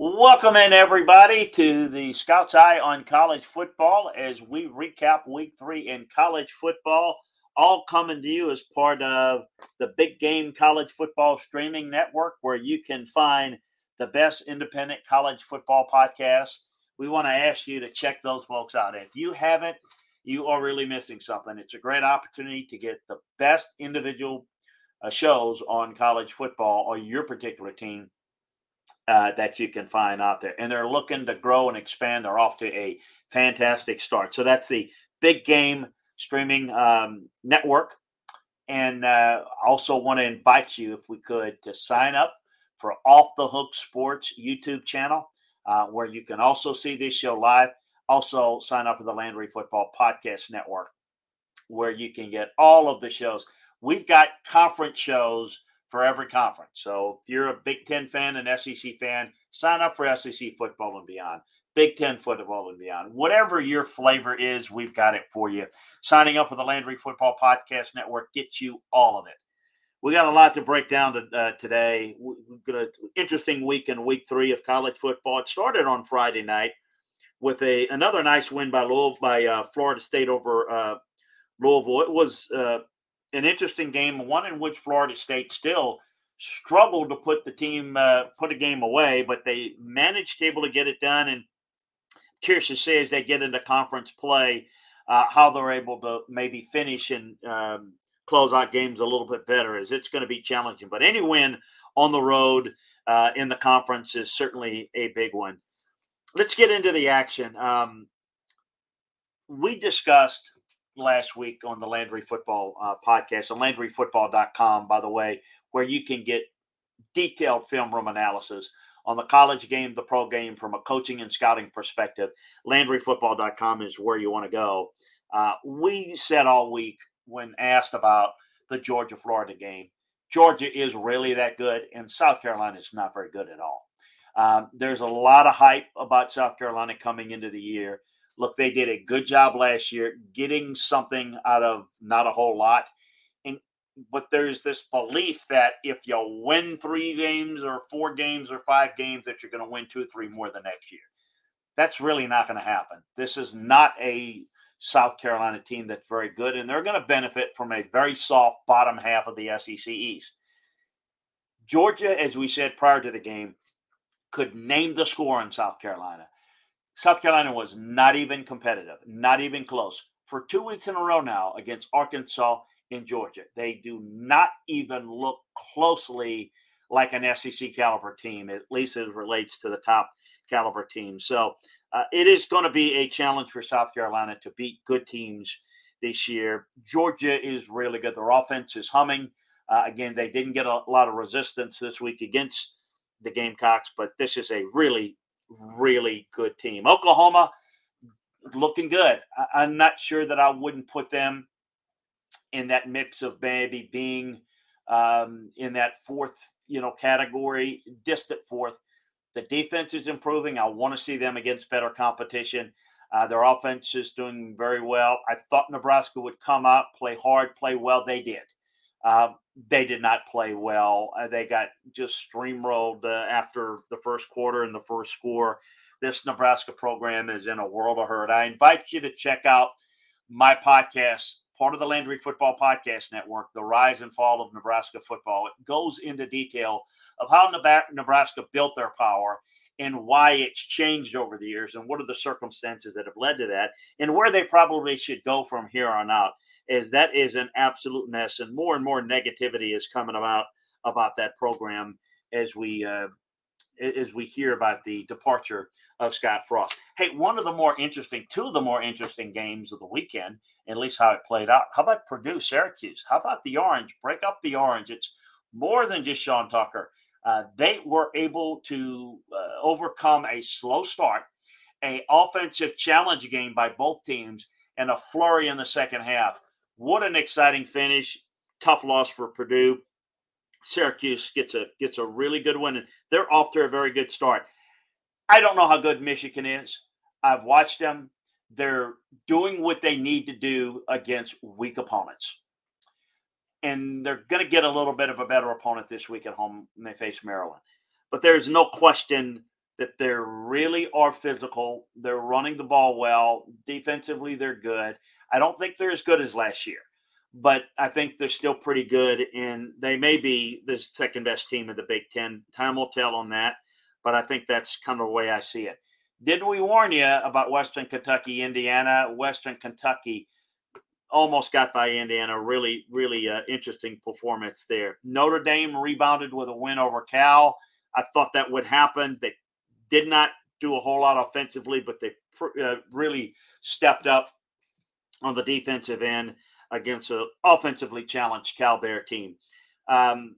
Welcome in, everybody, to the Scouts Eye on College Football as we recap week three in college football, all coming to you as part of the Big Game College Football Streaming Network, where you can find the best independent college football podcasts. We want to ask you to check those folks out. If you haven't, you are really missing something. It's a great opportunity to get the best individual uh, shows on college football or your particular team uh, that you can find out there. And they're looking to grow and expand. They're off to a fantastic start. So that's the big game streaming um, network. And uh, also want to invite you, if we could, to sign up for Off the Hook Sports YouTube channel, uh, where you can also see this show live. Also, sign up for the Landry Football Podcast Network, where you can get all of the shows. We've got conference shows for every conference. So if you're a Big Ten fan, an SEC fan, sign up for SEC football and beyond, Big Ten football and beyond. Whatever your flavor is, we've got it for you. Signing up for the Landry Football Podcast Network gets you all of it. We got a lot to break down to, uh, today. We've got an interesting week in week three of college football. It started on Friday night with a another nice win by Louisville, by uh, Florida State over uh, Louisville. It was uh, an interesting game, one in which Florida State still struggled to put the team uh, put a game away, but they managed to able to get it done. And curious to see as they get into conference play uh, how they're able to maybe finish and um, close out games a little bit better, as it's going to be challenging. But any win on the road uh, in the conference is certainly a big one. Let's get into the action. Um, we discussed last week on the Landry Football uh, podcast, on LandryFootball.com, by the way, where you can get detailed film room analysis on the college game, the pro game from a coaching and scouting perspective. LandryFootball.com is where you want to go. Uh, we said all week when asked about the Georgia Florida game, Georgia is really that good, and South Carolina is not very good at all. Um, there's a lot of hype about South Carolina coming into the year look, they did a good job last year getting something out of not a whole lot. And but there's this belief that if you win three games or four games or five games, that you're going to win two or three more the next year. That's really not going to happen. This is not a South Carolina team that's very good, and they're going to benefit from a very soft bottom half of the SEC East. Georgia, as we said prior to the game, could name the score in South Carolina. South Carolina was not even competitive, not even close for two weeks in a row now against Arkansas and Georgia. They do not even look closely like an SEC caliber team, at least as relates to the top caliber teams. So uh, it is going to be a challenge for South Carolina to beat good teams this year. Georgia is really good. Their offense is humming. Uh, again, they didn't get a lot of resistance this week against the Gamecocks, but this is a really really good team. Oklahoma looking good. I, am not sure that I wouldn't put them in that mix of maybe being um, in that fourth, you know, category, distant fourth. The defense is improving. I want to see them against better competition. Uh, their offense is doing very well. I thought Nebraska would come out, play hard, play well. They did. Uh, they did not play well. Uh, they got just streamrolled uh, after the first quarter and the first score. This Nebraska program is in a world of hurt. I invite you to check out my podcast, part of the Landry Football Podcast Network, The Rise and Fall of Nebraska Football. It goes into detail of how Nebraska built their power and why it's changed over the years and what are the circumstances that have led to that and where they probably should go from here on out is that is an absolute mess, and more and more negativity is coming about about that program as we uh, as we hear about the departure of Scott Frost. Hey, one of the more interesting, two of the more interesting games of the weekend, at least how it played out. How about Purdue, Syracuse? How about the Orange? Break up the Orange. It's more than just Sean Tucker. Uh, they were able to uh, overcome a slow start, a offensive challenge game by both teams, and a flurry in the second half. What an exciting finish. Tough loss for Purdue. Syracuse gets a gets a really good win, and they're off to a very good start. I don't know how good Michigan is. I've watched them. They're doing what they need to do against weak opponents. And they're going to get a little bit of a better opponent this week at home when they face Maryland. But there's no question that they really are physical. They're running the ball well. Defensively, they're good. I don't think they're as good as last year, but I think they're still pretty good. And they may be the second best team in the Big Ten. Time will tell on that, but I think that's kind of the way I see it. Didn't we warn you about Western Kentucky, Indiana? Western Kentucky almost got by Indiana. Really, really uh, interesting performance there. Notre Dame rebounded with a win over Cal. I thought that would happen. They did not do a whole lot offensively, but they pr- uh, really stepped up on the defensive end against an offensively challenged Cal Bear team. Um,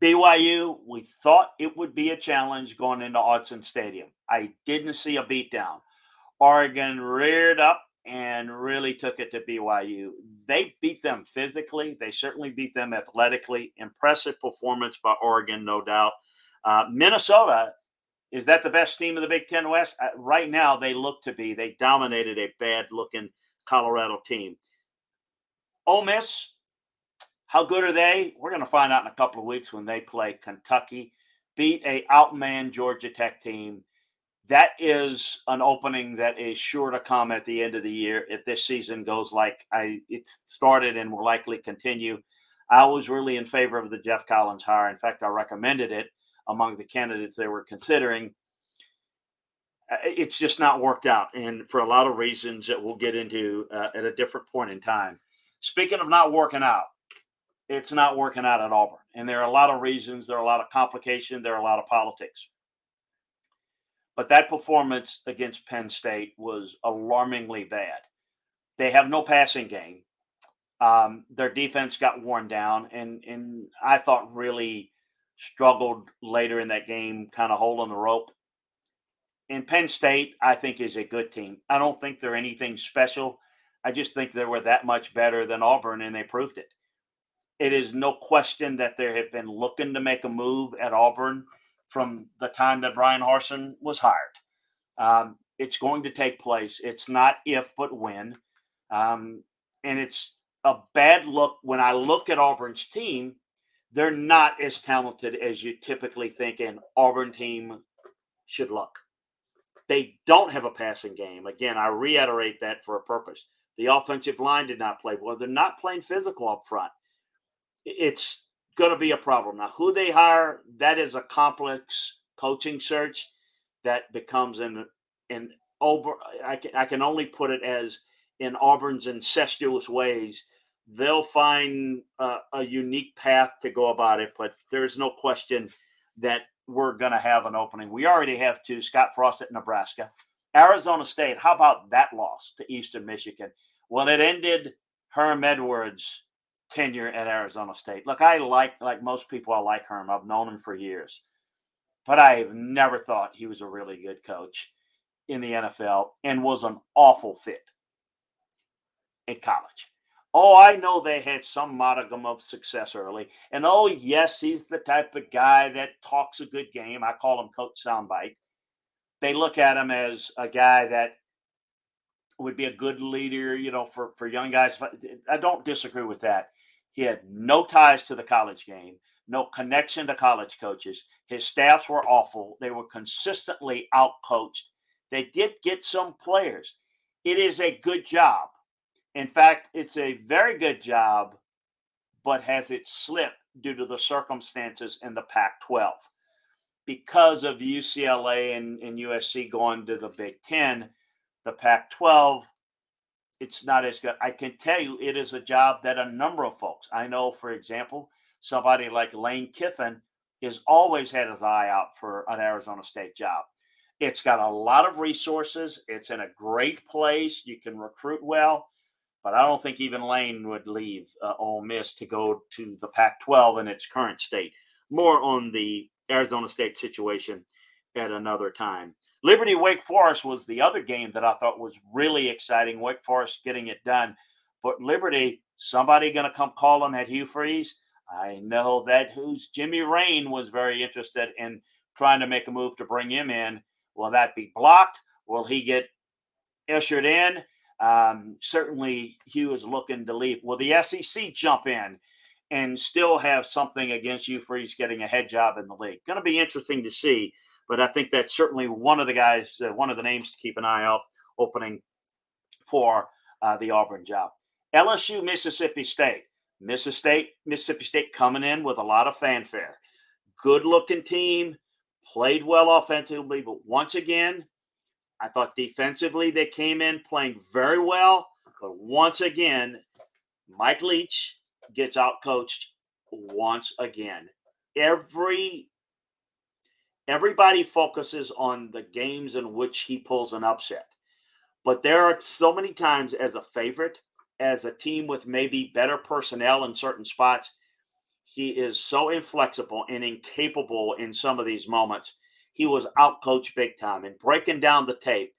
BYU, we thought it would be a challenge going into Autzen Stadium. I didn't see a beatdown. Oregon reared up and really took it to BYU. They beat them physically. They certainly beat them athletically. Impressive performance by Oregon, no doubt. Uh, Minnesota is that the best team of the Big Ten West? Uh, right now, they look to be. They dominated a bad looking Colorado team. Ole Miss, how good are they? We're going to find out in a couple of weeks when they play Kentucky. Beat a outman Georgia Tech team. That is an opening that is sure to come at the end of the year if this season goes like I it started and will likely continue. I was really in favor of the Geoff Collins hire. In fact, I recommended it among the candidates they were considering. Uh, it's just not worked out, and for a lot of reasons that we'll get into uh, at a different point in time. Speaking of not working out, it's not working out at Auburn, and there are a lot of reasons. There are a lot of complications. There are a lot of politics. But that performance against Penn State was alarmingly bad. They have no passing game. Um, their defense got worn down, and and I thought really struggled later in that game, kind of holding the rope. And Penn State, I think, is a good team. I don't think they're anything special. I just think they were that much better than Auburn, and they proved it. It is no question that they have been looking to make a move at Auburn from the time that Bryan Harsin was hired. Um, it's going to take place. It's not if, but when. Um, and it's a bad look when I look at Auburn's team they're not as talented as you typically think an Auburn team should look. They don't have a passing game. Again, I reiterate that for a purpose. The offensive line did not play well. They're not playing physical up front. It's going to be a problem. Now, who they hire, that is a complex coaching search that becomes an in Auburn. I can, I can only put it as in Auburn's incestuous ways they'll find uh, a unique path to go about it. But there's no question that we're going to have an opening. We already have two Scott Frost at Nebraska. Arizona State, how about that loss to Eastern Michigan? Well, it ended Herm Edwards' tenure at Arizona State. Look, I like, like most people, I like Herm. I've known him for years, but I've never thought he was a really good coach in the NFL and was an awful fit in college. Oh, I know they had some modicum of success early. And oh, yes, he's the type of guy that talks a good game. I call him Coach Soundbite. They look at him as a guy that would be a good leader, you know, for, for young guys. I don't disagree with that. He had no ties to the college game, no connection to college coaches. His staffs were awful. They were consistently outcoached. They did get some players. It is a good job in fact, it's a very good job, but has it slipped due to the circumstances in the Pac 12? Because of UCLA and, and USC going to the Big Ten, the Pac 12, it's not as good. I can tell you it is a job that a number of folks, I know, for example, somebody like Lane Kiffin has always had his eye out for an Arizona State job. It's got a lot of resources. It's in a great place. You can recruit well but I don't think even Lane would leave uh, Ole Miss to go to the Pac 12 in its current state. More on the Arizona State situation at another time. Liberty Wake Forest was the other game that I thought was really exciting. Wake Forest getting it done. But Liberty, somebody going to come call calling at Hugh Freeze? I know that who's Jimmy Rane was very interested in trying to make a move to bring him in. Will that be blocked? Will he get ushered in? Um, certainly, Hugh is looking to leave. Will the SEC jump in and still have something against Hugh Freeze getting a head job in the league. Going to be interesting to see, but I think that's certainly one of the guys, uh, one of the names to keep an eye out opening for uh, the Auburn job. LSU, Mississippi State. Mississippi State, Mississippi State coming in with a lot of fanfare. Good looking team, played well offensively, but once again, I thought defensively they came in playing very well. But once again, Mike Leach gets out coached once again. Every everybody focuses on the games in which he pulls an upset. But there are so many times as a favorite as a team with maybe better personnel in certain spots, he is so inflexible and incapable in some of these moments. He was outcoached big time and breaking down the tape.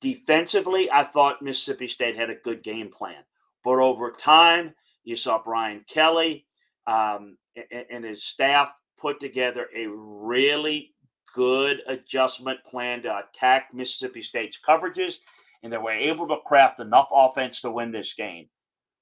Defensively, I thought Mississippi State had a good game plan. But over time, you saw Brian Kelly um, and, and his staff put together a really good adjustment plan to attack Mississippi State's coverages and they were able to craft enough offense to win this game.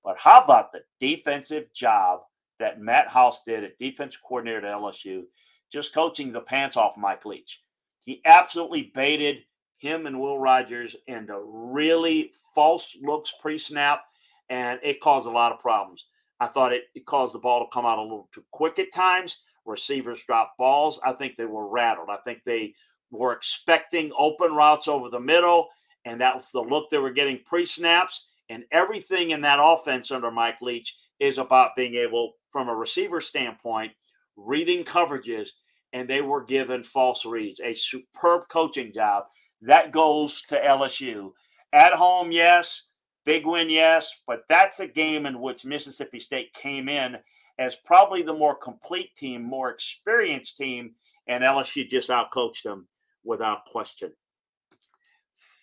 But how about the defensive job that Matt House did at defense coordinator at LSU, just coaching the pants off Mike Leach? He absolutely baited him and Will Rogers into really false looks pre snap, and it caused a lot of problems. I thought it, it caused the ball to come out a little too quick at times. Receivers dropped balls. I think they were rattled. I think they were expecting open routes over the middle and that was the look they were getting pre snaps. And everything in that offense under Mike Leach is about being able, from a receiver standpoint, reading coverages, and they were given false reads. A superb coaching job. That goes to LSU. At home, yes. Big win, yes. But that's a game in which Mississippi State came in as probably the more complete team, more experienced team, and LSU just outcoached them without question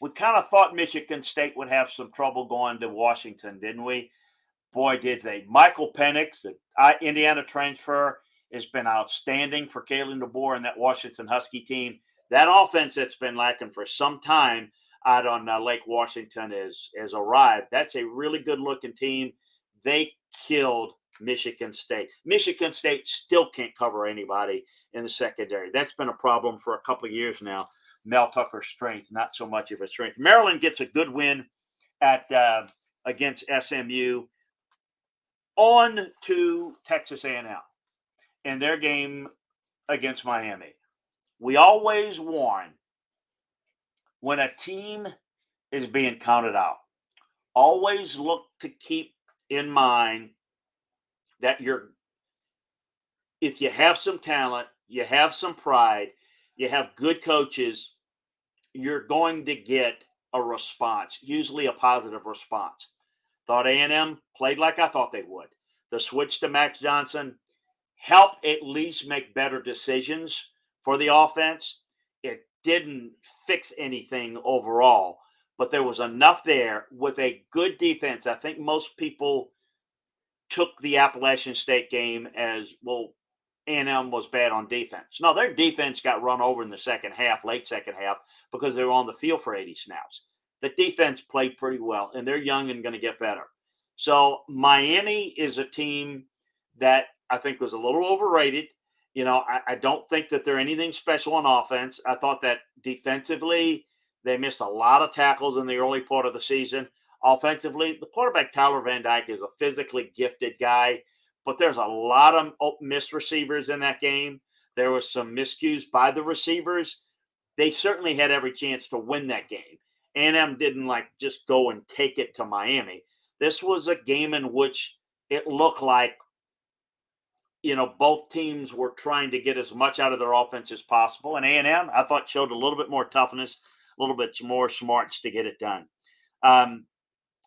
we kind of thought Michigan State would have some trouble going to Washington, didn't we? Boy, did they. Michael Penix, the Indiana transfer, has been outstanding for Kalen DeBoer and that Washington Husky team. That offense that's been lacking for some time out on uh, Lake Washington has, has arrived. That's a really good looking team. They killed Michigan State. Michigan State still can't cover anybody in the secondary. That's been a problem for a couple of years now. Mel Tucker's strength, not so much of a strength. Maryland gets a good win at uh, against SMU. On to Texas A&M and their game against Miami. We always warn when a team is being counted out. Always look to keep in mind that you're if you have some talent, you have some pride, you have good coaches, you're going to get a response, usually a positive response. Thought A&M played like I thought they would. The switch to Max Johnson helped at least make better decisions for the offense. It didn't fix anything overall, but there was enough there with a good defense. I think most people took the Appalachian State game as well. A&M was bad on defense. No, their defense got run over in the second half, late second half, because they were on the field for 80 snaps. The defense played pretty well, and they're young and going to get better. So Miami is a team that I think was a little overrated. You know, I, I don't think that they're anything special on offense. I thought that defensively, they missed a lot of tackles in the early part of the season. Offensively, the quarterback Tyler Van Dyke is a physically gifted guy but there's a lot of oh, missed receivers in that game. There was some miscues by the receivers. They certainly had every chance to win that game. A&M didn't like just go and take it to Miami. This was a game in which it looked like you know both teams were trying to get as much out of their offense as possible and a&m i thought showed a little bit more toughness a little bit more smarts to get it done um,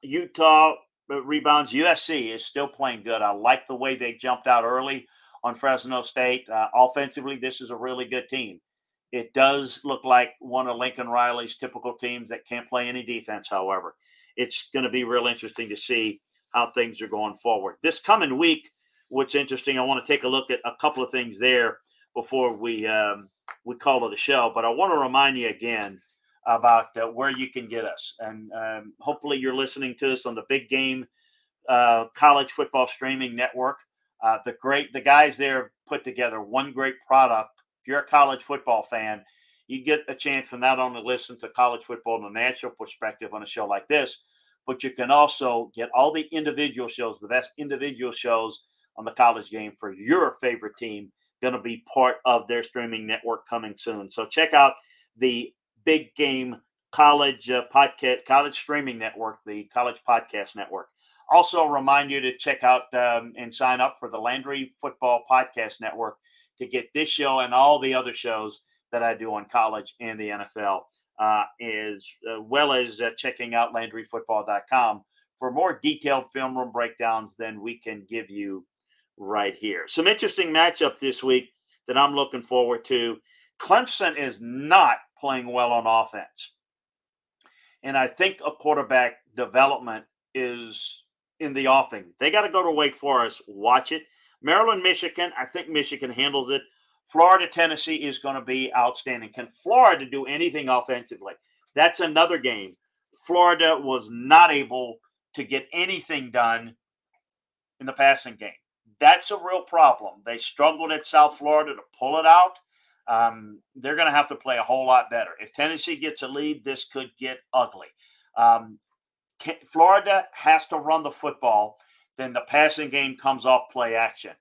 utah rebounds. USC is still playing good. I like the way they jumped out early on Fresno State. Uh, offensively, this is a really good team. It does look like one of Lincoln Riley's typical teams that can't play any defense, however. It's going to be real interesting to see how things are going forward. This coming week, what's interesting, I want to take a look at a couple of things there before we um, we call it a show. But I want to remind you again about uh, where you can get us. And um, hopefully, you're listening to us on the Big Game uh, College Football Streaming Network Uh, the great the guys there put together one great product. If you're a college football fan, you get a chance to not only listen to college football in a national perspective on a show like this, but you can also get all the individual shows, the best individual shows on the college game for your favorite team. Going to be part of their streaming network coming soon. So check out the Big Game College uh, Podcast, College Streaming Network, the College Podcast Network. Also, remind you to check out um, and sign up for the Landry Football Podcast Network to get this show and all the other shows that I do on college and the NFL, uh, as uh, well as uh, checking out LandryFootball.com for more detailed film room breakdowns than we can give you right here. Some interesting matchup this week that I'm looking forward to. Clemson is not playing well on offense. And I think a quarterback development is in the offing. They got to go to Wake Forest, watch it. Maryland, Michigan, I think Michigan handles it. Florida, Tennessee is going to be outstanding. Can Florida do anything offensively? That's another game. Florida was not able to get anything done in the passing game. That's a real problem. They struggled at South Florida to pull it out. Um, they're going to have to play a whole lot better. If Tennessee gets a lead, this could get ugly. Um, Florida has to run the football, then the passing game comes off play action.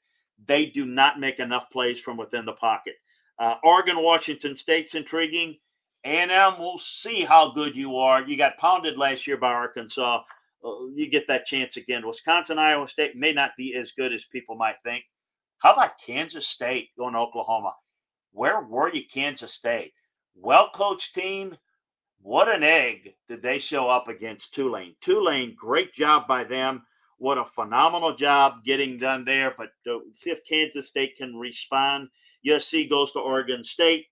They do not make enough plays from within the pocket. Uh, Oregon, Washington State's intriguing. A&M, we'll see how good you are. You got pounded last year by Arkansas. Uh, you get that chance again. Wisconsin, Iowa State may not be as good as people might think. How about Kansas State going to Oklahoma? Where were you, Kansas State? Well coached team, what an egg did they show up against Tulane? Tulane, great job by them. What a phenomenal job getting done there. But uh, see if Kansas State can respond. USC goes to Oregon State.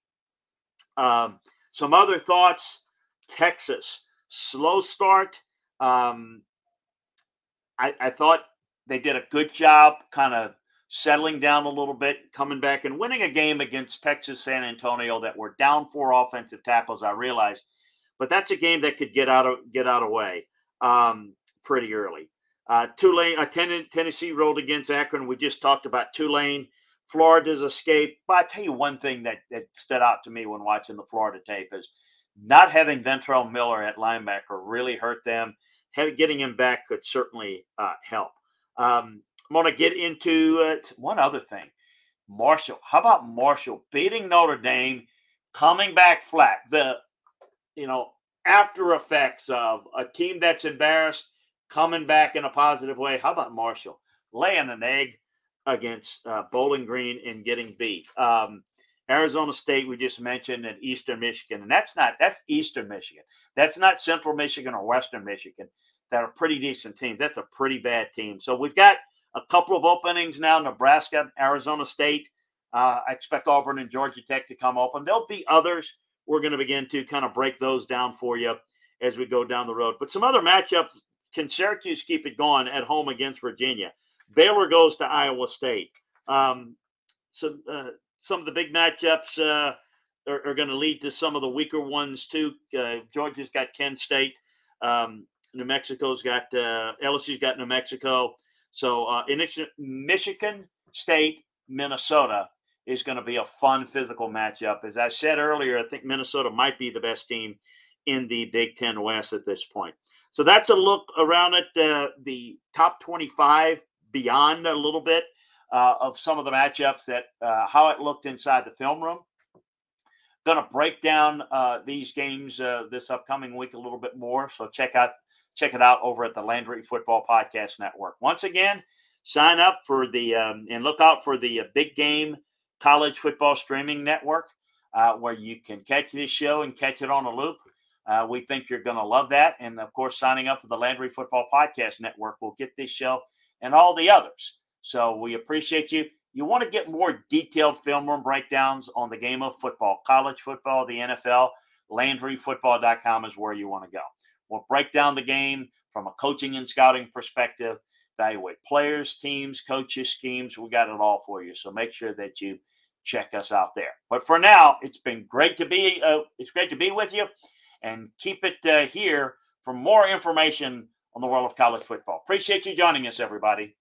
Um, some other thoughts Texas, slow start. Um, I, I thought they did a good job kind of settling down a little bit, coming back and winning a game against Texas San Antonio that were down four offensive tackles. I realized but that's a game that could get out of get out of way um, pretty early. Uh, Tulane, uh, Tennessee rolled against Akron. We just talked about Tulane. Florida's escape. But I tell you one thing that, that stood out to me when watching the Florida tape is not having Ventrell Miller at linebacker really hurt them. Getting him back could certainly uh, help. Um, I'm going to get into uh, one other thing. Marshall. How about Marshall beating Notre Dame, coming back flat? The you know, after effects of a team that's embarrassed coming back in a positive way. How about Marshall laying an egg against uh, Bowling Green and getting beat? Um, Arizona State, we just mentioned, and Eastern Michigan, and that's not that's Eastern Michigan. That's not Central Michigan or Western Michigan. That are pretty decent teams. That's a pretty bad team. So we've got a couple of openings now: Nebraska, Arizona State. Uh, I expect Auburn and Georgia Tech to come open. There'll be others we're going to begin to kind of break those down for you as we go down the road. But some other matchups can Syracuse keep it going at home against Virginia? Baylor goes to Iowa State. Um, so uh, some of the big matchups uh, are, are going to lead to some of the weaker ones too. Uh, Georgia's got Kent State. Um, New Mexico's got uh, LSU's got New Mexico. So uh, in Michigan State, Minnesota is going to be a fun physical matchup. As I said earlier, I think Minnesota might be the best team in the Big Ten West at this point. So that's a look around at uh, the top 25 beyond a little bit uh, of some of the matchups that uh, how it looked inside the film room. Going to break down uh, these games uh, this upcoming week a little bit more. So check out check it out over at the Landry Football Podcast Network. Once again, sign up for the um, and look out for the uh, big game college football streaming network uh, where you can catch this show and catch it on a loop. Uh, we think you're going to love that. And of course, signing up for the Landry Football Podcast Network will get this show and all the others. So we appreciate you. You want to get more detailed film room breakdowns on the game of football, college football, the NFL, LandryFootball.com is where you want to go. We'll break down the game from a coaching and scouting perspective evaluate players, teams, coaches, schemes. We got it all for you. So make sure that you check us out there. But for now, it's been great to be uh, it's great to be with you, and keep it uh, here for more information on the world of college football. Appreciate you joining us, everybody.